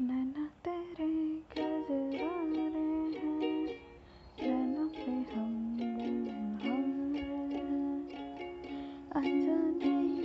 नैना तेरे गजरा हैं। नैना पे हम हम अनजाने